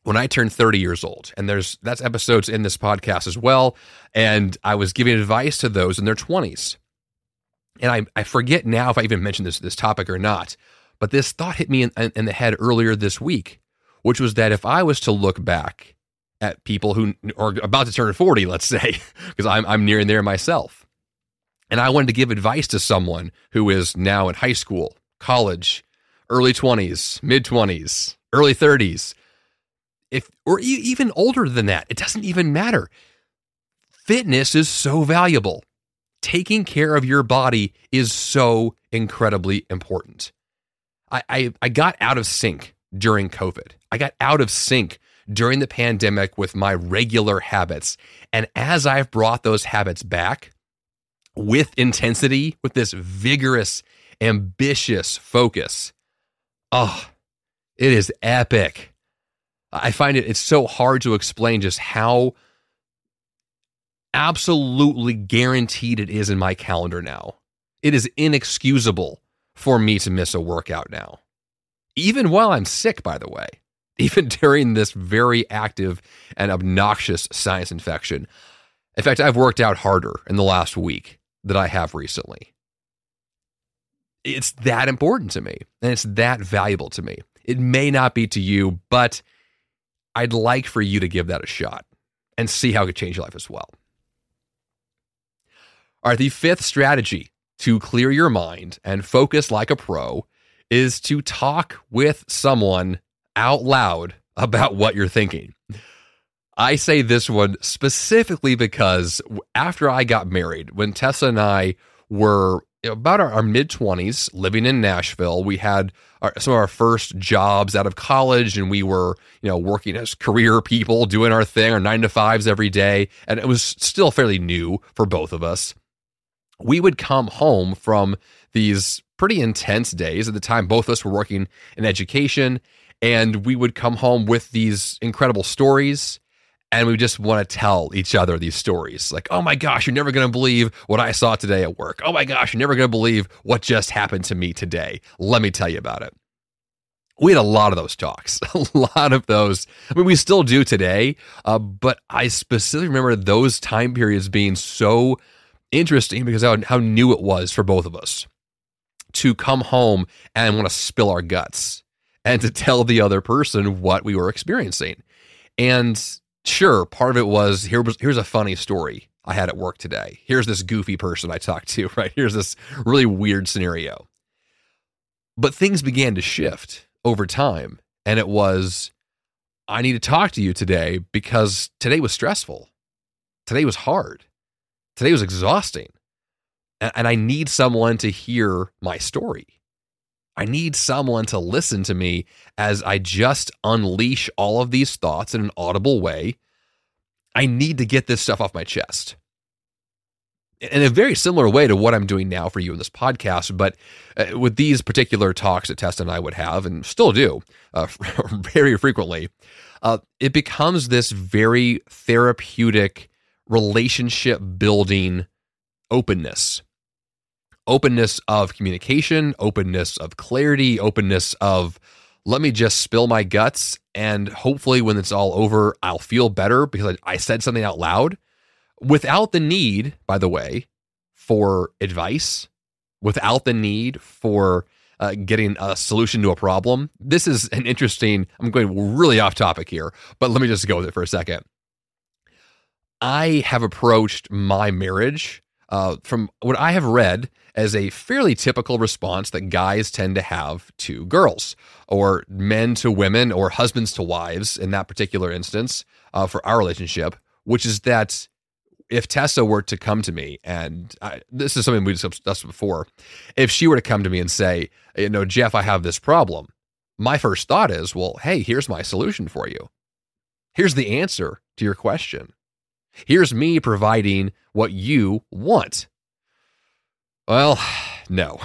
when I turned 30 years old. And there's that's episodes in this podcast as well. And I was giving advice to those in their 20s. And I, I forget now if I even mentioned this this topic or not, but this thought hit me in, in the head earlier this week which was that if I was to look back at people who are about to turn 40, let's say, [laughs] because I'm, I'm nearing there myself, and I wanted to give advice to someone who is now in high school, college, early 20s, mid 20s, early 30s, if or even older than that, it doesn't even matter. Fitness is so valuable. Taking care of your body is so incredibly important. I, I, I got out of sync during COVID. I got out of sync during the pandemic with my regular habits. And as I've brought those habits back with intensity, with this vigorous, ambitious focus, oh, it is epic. I find it it's so hard to explain just how absolutely guaranteed it is in my calendar now. It is inexcusable for me to miss a workout now even while I'm sick, by the way, [laughs] even during this very active and obnoxious sinus infection. In fact, I've worked out harder in the last week than I have recently. It's that important to me and it's that valuable to me. It may not be to you, but I'd like for you to give that a shot and see how it could change your life as well. All right, the fifth strategy to clear your mind and focus like a pro is to talk with someone out loud about what you're thinking. I say this one specifically because after I got married, when Tessa and I were about our, our mid 20s living in Nashville, we had our, some of our first jobs out of college and we were, you know, working as career people, doing our thing, our nine to fives every day. And it was still fairly new for both of us. We would come home from these pretty intense days. At the time, both of us were working in education, and we would come home with these incredible stories. And we just want to tell each other these stories. Like, oh my gosh, you're never going to believe what I saw today at work. Oh my gosh, you're never going to believe what just happened to me today. Let me tell you about it. we had a lot of those talks, [laughs] a lot of those. I mean, we still do today, uh, but I specifically remember those time periods being so interesting because how, how new it was for both of us to come home and want to spill our guts and to tell the other person what we were experiencing. And sure, part of it was here was here's a funny story I had at work today. Here's this goofy person I talked to, [laughs] right? Here's this really weird scenario. But things began to shift over time. And it was, I need to talk to you today because today was stressful. Today was hard. Today was exhausting. And I need someone to hear my story. I need someone to listen to me as I just unleash all of these thoughts in an audible way. I need to get this stuff off my chest in a very similar way to what I'm doing now for you in this podcast, but uh, with these particular talks that Tessa and I would have and still do uh, [laughs] very frequently, uh, it becomes this very therapeutic relationship building openness. Openness of communication, openness of clarity, openness of let me just spill my guts. And hopefully, when it's all over, I'll feel better because I, I said something out loud without the need, by the way, for advice, without the need for uh, getting a solution to a problem. This is an interesting, I'm going really off topic here, but let me just go with it for a second. I have approached my marriage uh, from what I have read as a fairly typical response that guys tend to have to girls, or men to women, or husbands to wives in that particular instance uh, for our relationship, which is that if Tessa were to come to me, and I, this is something we discussed before, if she were to come to me and say, you know, Jeff, I have this problem, my first thought is, well, hey, here's my solution for you. Here's the answer to your question. Here's me providing what you want. Well, no.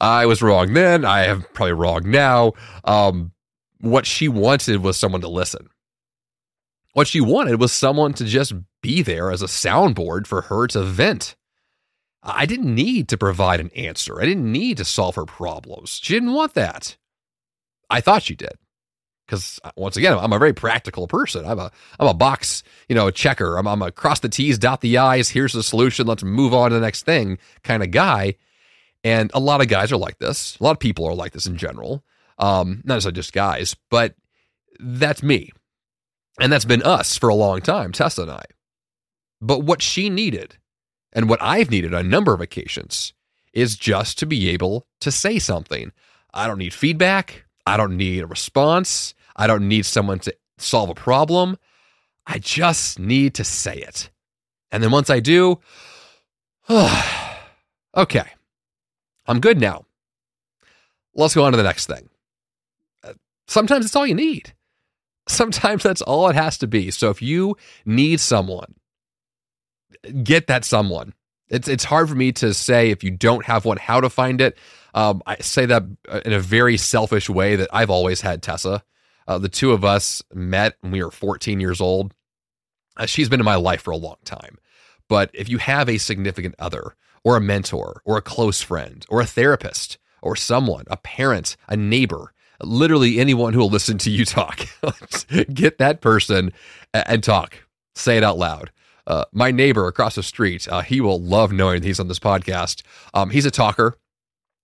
I was wrong then. I am probably wrong now. Um, what she wanted was someone to listen. What she wanted was someone to just be there as a soundboard for her to vent. I didn't need to provide an answer. I didn't need to solve her problems. She didn't want that. I thought she did. Because uh, once again, I'm a very practical person. I'm a I'm a box, you know, checker. I'm, I'm a cross the T's, dot the I's. Here's the solution. Let's move on to the next thing kind of guy. And a lot of guys are like this. A lot of people are like this in general. Um, not necessarily just guys, but that's me. And that's been us for a long time, Tessa and I. But what she needed, and what I've needed on a number of occasions, is just to be able to say something. I don't need feedback. I don't need a response. I don't need someone to solve a problem. I just need to say it. And then once I do, [sighs] okay, I'm good now. Let's go on to the next thing. Uh, sometimes it's all you need. Sometimes that's all it has to be. So if you need someone, get that someone. It's it's hard for me to say if you don't have one how to find it. Um, I say that in a very selfish way that I've always had Tessa. Uh, the two of us met when we were 14 years old. Uh, she's been in my life for a long time. But if you have a significant other, or a mentor, or a close friend, or a therapist, or someone, a parent, a neighbor, literally anyone who will listen to you talk. [laughs] Get that person and talk. Say it out loud. Uh, my neighbor across the street, uh, he will love knowing he's on this podcast. Um, he's a talker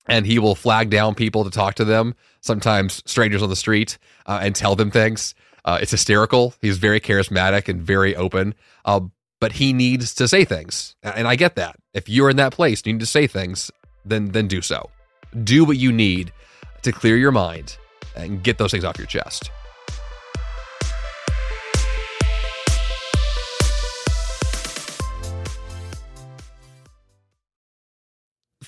and he will flag down people to talk to them, sometimes strangers on the street, uh, and tell them things. Uh, it's hysterical. He's very charismatic and very open, uh, but he needs to say things. And I get that. If you're in that place, you need to say things, then, then do so. Do what you need to clear your mind and get those things off your chest.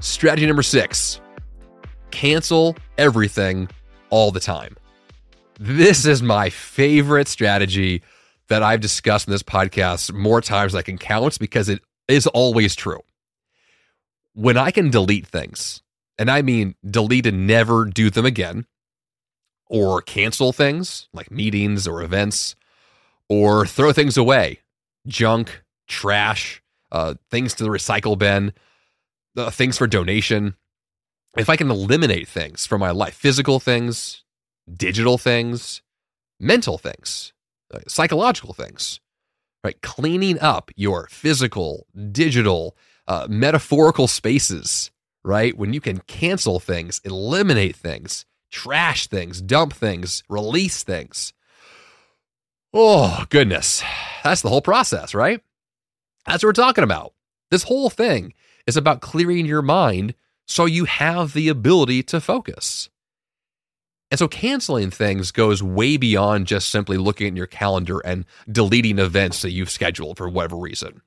Strategy number six cancel everything all the time. This is my favorite strategy that I've discussed in this podcast more times than I can count because it is always true. When I can delete things, and I mean delete and never do them again, or cancel things like meetings or events, or throw things away, junk, trash, uh, things to the recycle bin, uh, things for donation. If I can eliminate things from my life, physical things, digital things, mental things, uh, psychological things, right? Cleaning up your physical, digital, uh, metaphorical spaces, right? When you can cancel things, eliminate things, trash things, dump things, release things. Oh, goodness. That's the whole process, right? That's what we're talking about. This whole thing is about clearing your mind so you have the ability to focus. And so canceling things goes way beyond just simply looking at your calendar and deleting events that you've scheduled for whatever reason.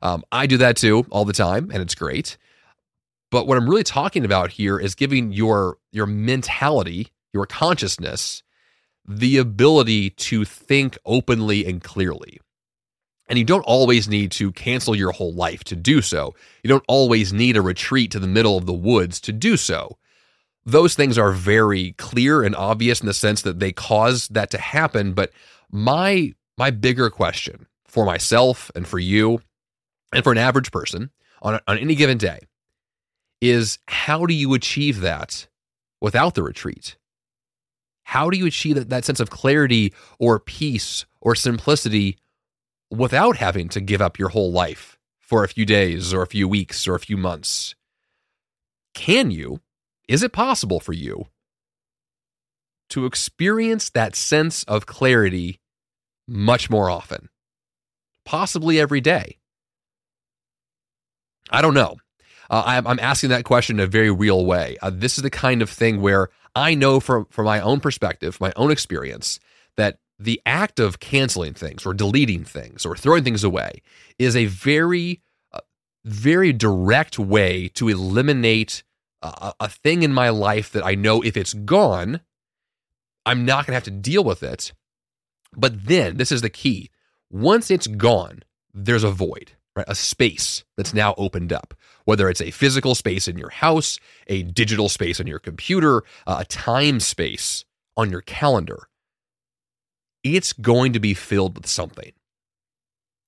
Um, I do that too all the time, and it's great. But what I'm really talking about here is giving your your mentality, your consciousness, the ability to think openly and clearly. And you don't always need to cancel your whole life to do so. You don't always need a retreat to the middle of the woods to do so those things are very clear and obvious in the sense that they cause that to happen. But my my bigger question for myself and for you and for an average person on, on any given day is how do you achieve that without the retreat? How do you achieve that, that sense of clarity or peace or simplicity without having to give up your whole life for a few days or a few weeks or a few months? Can you? Is it possible for you to experience that sense of clarity much more often? Possibly every day. I don't know. Uh, I'm, I'm, asking that question in a very real way. Uh, this is the kind of thing where I know from, from my own perspective, my own experience, that the act of canceling things or deleting things or throwing things away is a very, uh, very direct way to eliminate a, a thing in my life that I know if it's gone, I'm not going to have to deal with it. But then, this is the key once it's gone, there's a void, right? A space that's now opened up, whether it's a physical space in your house, a digital space on your computer, a time space on your calendar. It's going to be filled with something.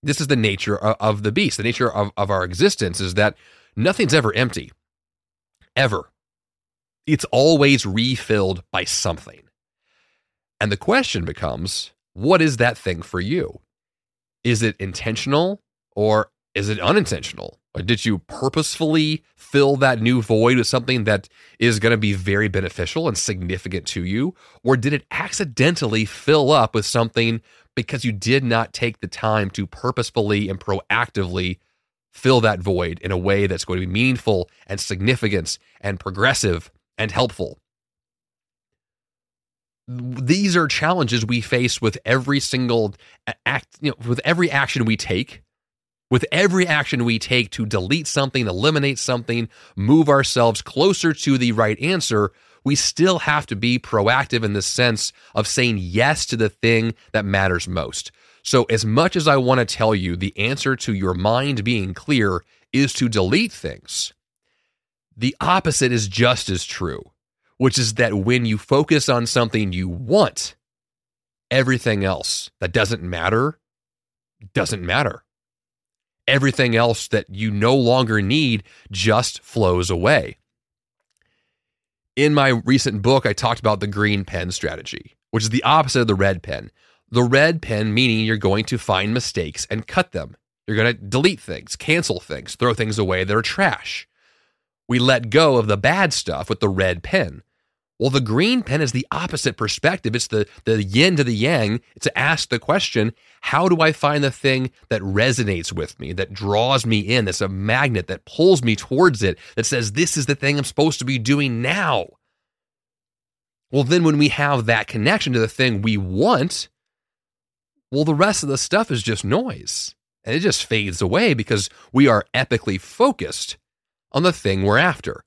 This is the nature of the beast. The nature of, of our existence is that nothing's ever empty ever. It's always refilled by something. And the question becomes what is that thing for you? Is it intentional or is it unintentional? Or did you purposefully fill that new void with something that is going to be very beneficial and significant to you? Or did it accidentally fill up with something because you did not take the time to purposefully and proactively fill that void in a way that's going to be meaningful and significant and progressive and helpful. These are challenges we face with every single act, you know, with every action we take, with every action we take to delete something, eliminate something, move ourselves closer to the right answer, we still have to be proactive in the sense of saying yes to the thing that matters most. So, as much as I want to tell you the answer to your mind being clear is to delete things, the opposite is just as true, which is that when you focus on something you want, everything else that doesn't matter doesn't matter. Everything else that you no longer need just flows away. In my recent book, I talked about the green pen strategy, which is the opposite of the red pen. The red pen meaning you're going to find mistakes and cut them. You're going to delete things, cancel things, throw things away that are trash. We let go of the bad stuff with the red pen. Well, the green pen is the opposite perspective. It's the, the yin to the yang. It's to ask the question how do I find the thing that resonates with me, that draws me in, that's a magnet that pulls me towards it, that says, this is the thing I'm supposed to be doing now? Well, then when we have that connection to the thing we want, well, the rest of the stuff is just noise. And it just fades away because we are epically focused on the thing we're after.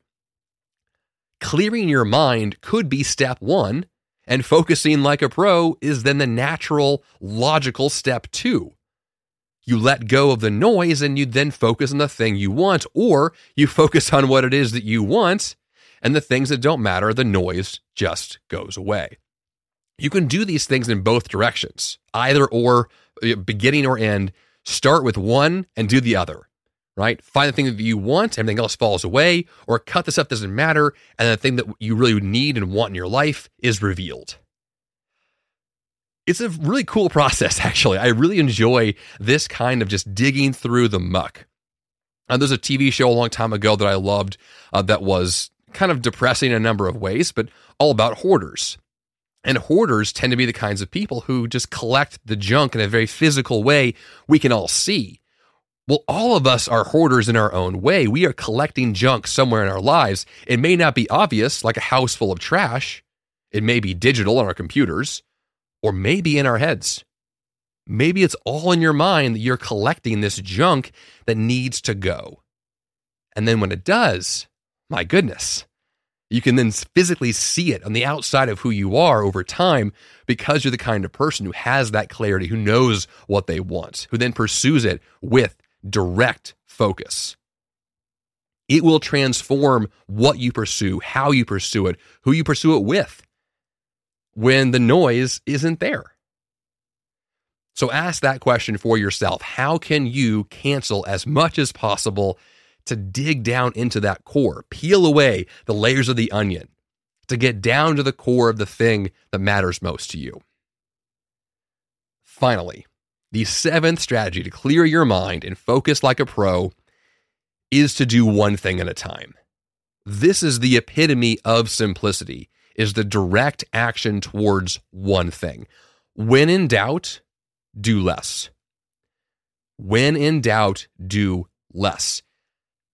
Clearing your mind could be step one, and focusing like a pro is then the natural, logical step two. You let go of the noise and you then focus on the thing you want, or you focus on what it is that you want, and the things that don't matter, the noise just goes away. You can do these things in both directions, either or, uh, beginning or end. Start with one and do the other, right? Find the thing that you want, everything else falls away, or cut the stuff doesn't matter, and the thing that you really need and want in your life is revealed. It's a really cool [laughs] process, actually. I really enjoy this kind of just digging through the muck. And there's a TV show a long time ago that I loved uh, that was kind of depressing in a number of ways, but all about hoarders. And hoarders tend to be the kinds of people who just collect the junk in a very physical way we can all see. Well, all of us are hoarders in our own way. We are collecting junk somewhere in our lives. It may not be obvious, like a house full of trash. It may be digital on our computers, or maybe in our heads. Maybe it's all in your mind that you're collecting this junk that needs to go. And then when it does, my goodness, you can then physically see it on the outside of who you are over time because you're the kind of person who has that clarity, who knows what they want, who then pursues it with direct focus. It will transform what you pursue, how you pursue it, who you pursue it with when the noise isn't there. So ask that question for yourself. How can you cancel as much as possible to dig down into that core, peel away the layers of the onion, to get down to the core of the thing that matters most to you. Finally, the seventh strategy to clear your mind and focus like a pro is to do one thing at a time. This is the epitome of simplicity is the direct action towards one thing. When in doubt, do less. When in doubt, do less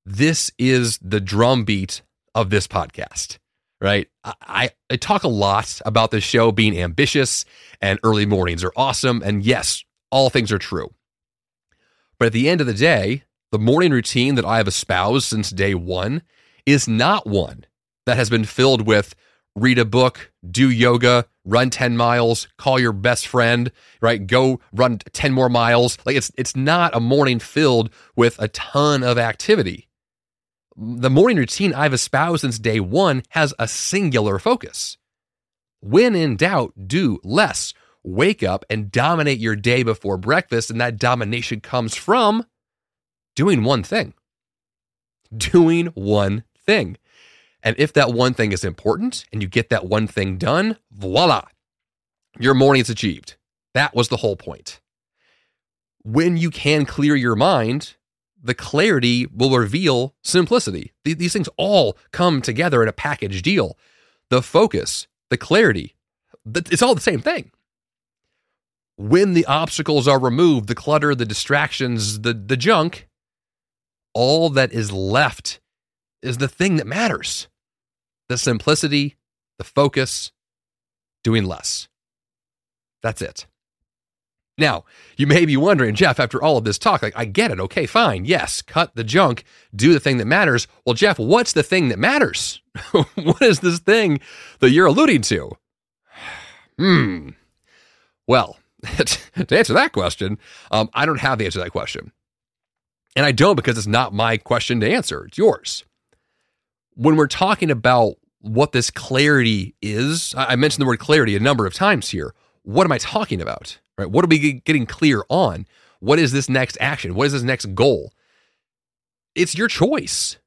this is the drumbeat of this podcast, right? I, I talk a lot about this show being ambitious and early mornings are awesome. And yes, all things are true. But at the end of the day, the morning routine that I have espoused since day one is not one that has been filled with read a book, do yoga, run 10 miles, call your best friend, right? Go run 10 more miles. Like it's it's not a morning filled with a ton of activity the morning routine I've espoused since day one has a singular focus. When in doubt, do less. Wake up and dominate your day before breakfast. And that domination comes from doing one thing. Doing one thing. And if that one thing is important and you get that one thing done, voila, your morning is achieved. That was the whole point. When you can clear your mind, the clarity will reveal simplicity. These things all come together in a package deal. The focus, the clarity, it's all the same thing. When the obstacles are removed, the clutter, the distractions, the, the junk, all that is left is the thing that matters the simplicity, the focus, doing less. That's it. Now, you may be wondering, Jeff, after all of this talk, like, I get it. Okay, fine. Yes, cut the junk, do the thing that matters. Well, Jeff, what's the thing that matters? [laughs] what is this thing that you're alluding to? [sighs] Hmm. Well, [laughs] to answer that question, um, I don't have the answer to that question. And I don't because it's not my question to answer, it's yours. When we're talking about what this clarity is, I mentioned the word clarity a number of times here. What am I talking about? right? What are we getting clear on? What is this next action? What is this next goal? It's your choice.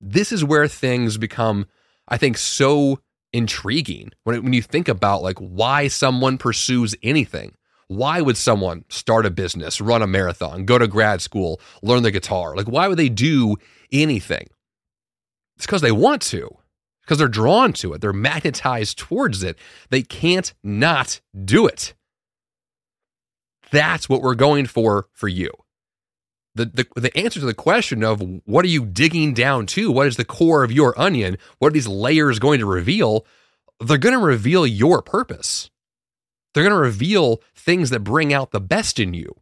This is where things become, I think, so intriguing when, when you think about like why someone pursues anything. Why would someone start a business, run a marathon, go to grad school, learn the guitar? Like, why would they do anything? It's because they want to, because they're drawn to it. They're magnetized towards it. They can't not do it. That's what we're going for for you. The, the, the answer to the question of what are you digging down to? What is the core of your onion? What are these layers going to reveal? They're going to reveal your purpose. They're going to reveal things that bring out the best in you,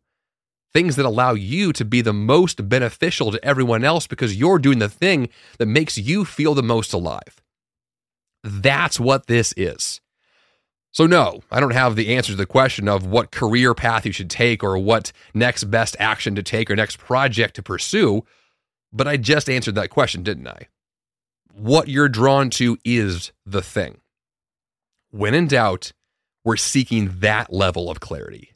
things that allow you to be the most beneficial to everyone else because you're doing the thing that makes you feel the most alive. That's what this is. So, no, I don't have the answer to the question of what career path you should take or what next best action to take or next project to pursue, but I just answered that question, didn't I? What you're drawn to is the thing. When in doubt, we're seeking that level of clarity.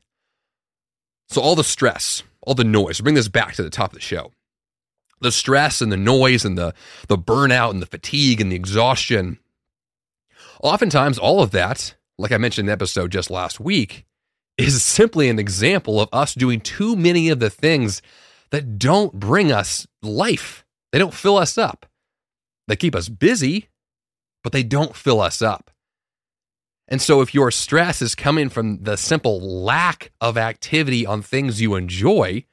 So, all the stress, all the noise, bring this back to the top of the show. The stress and the noise and the, the burnout and the fatigue and the exhaustion. Oftentimes, all of that like I mentioned in the episode just last week, is simply an example of us doing too many of the things that don't bring us life. They don't fill us up. They keep us busy, but they don't fill us up. And so, if your stress is coming from the simple lack of activity on things you enjoy,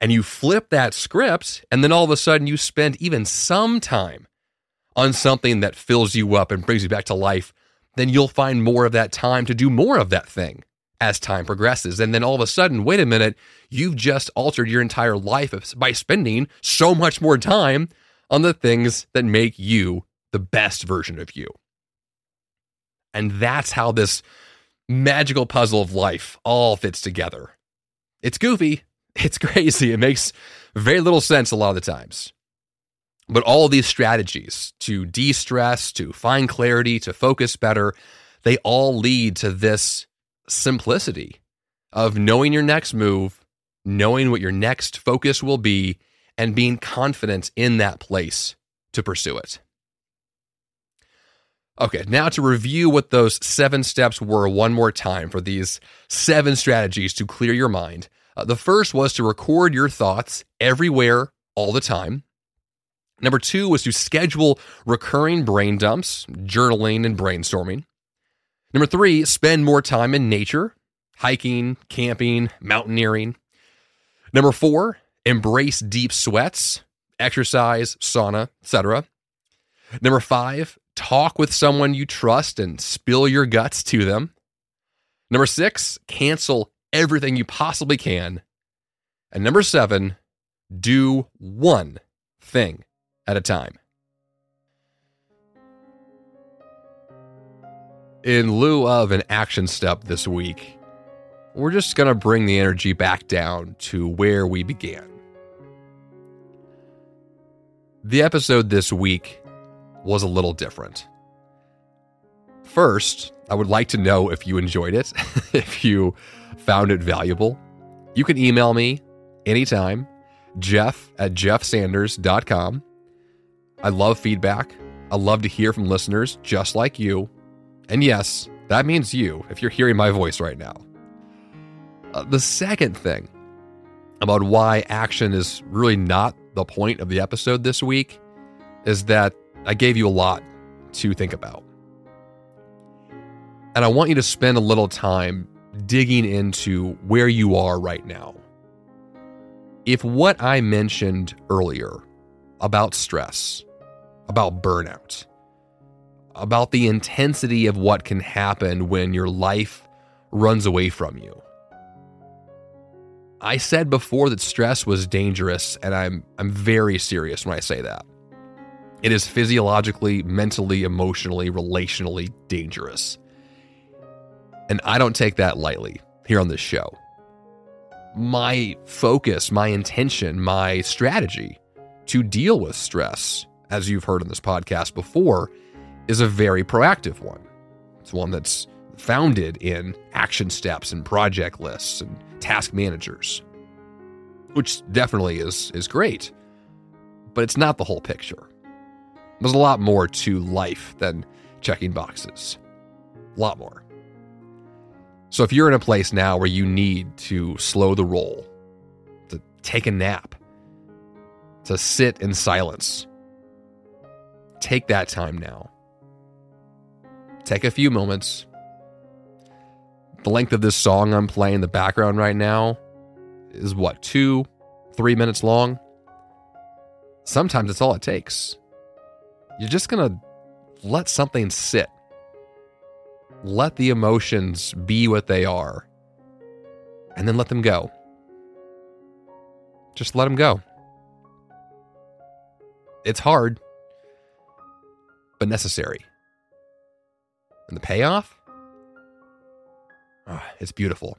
and you flip that script, and then all of a sudden you spend even some time on something that fills you up and brings you back to life, then you'll find more of that time to do more of that thing as time progresses. And then all of a sudden, wait a minute, you've just altered your entire life by spending so much more time on the things that make you the best version of you. And that's how this magical puzzle of life all fits together. It's goofy, it's [laughs] crazy, it makes very little sense a lot of the times. But all these strategies to de stress, to find clarity, to focus better, they all lead to this simplicity of knowing your next move, knowing what your next focus will be, and being confident in that place to pursue it. Okay, now to review what those seven steps were one more time for these seven strategies to clear your mind. Uh, the first was to record your thoughts everywhere, all the time. Number two was to schedule recurring brain dumps, journaling, and brainstorming. Number three, spend more time in nature, hiking, camping, mountaineering. Number four, embrace deep sweats, exercise, sauna, etc. Number five, talk with someone you trust and spill your guts to them. Number six, cancel everything you possibly can. And number seven, do one thing at a time. In lieu of an action step this week, we're just going to bring the energy back down to where we began. The episode this week was a little different. First, I would like to know if you enjoyed it, [laughs] if you found it valuable. You can email me anytime, jeff at jeffsanders.com. I love feedback. I love to hear from listeners just like you. And yes, that means you if you're hearing my voice right now. Uh, the second thing about why action is really not the point of the episode this week is that I gave you a lot to think about. And I want you to spend a little time digging into where you are right now. If what I mentioned earlier about stress, about burnout, about the intensity of what can happen when your life runs away from you. I said before that stress was dangerous, and I'm, I'm very serious when I say that. It is physiologically, mentally, emotionally, relationally dangerous. And I don't take that lightly here on this show. My focus, my intention, my strategy to deal with stress as you've heard on this podcast before, is a very proactive one. It's one that's founded in action steps and project lists and task managers, which definitely is, is great, but it's not the whole picture. There's a lot more to life than checking boxes. A lot more. So if you're in a place now where you need to slow the roll, to take a nap, to sit in silence, take that time now. Take a few moments. The length of this song I'm playing in the background right now is what, two, three minutes long? Sometimes it's all it takes. You're just going to let something sit let the emotions be what they are and then let them go. Just let them go. It's hard, but necessary. And the payoff? Oh, it's beautiful.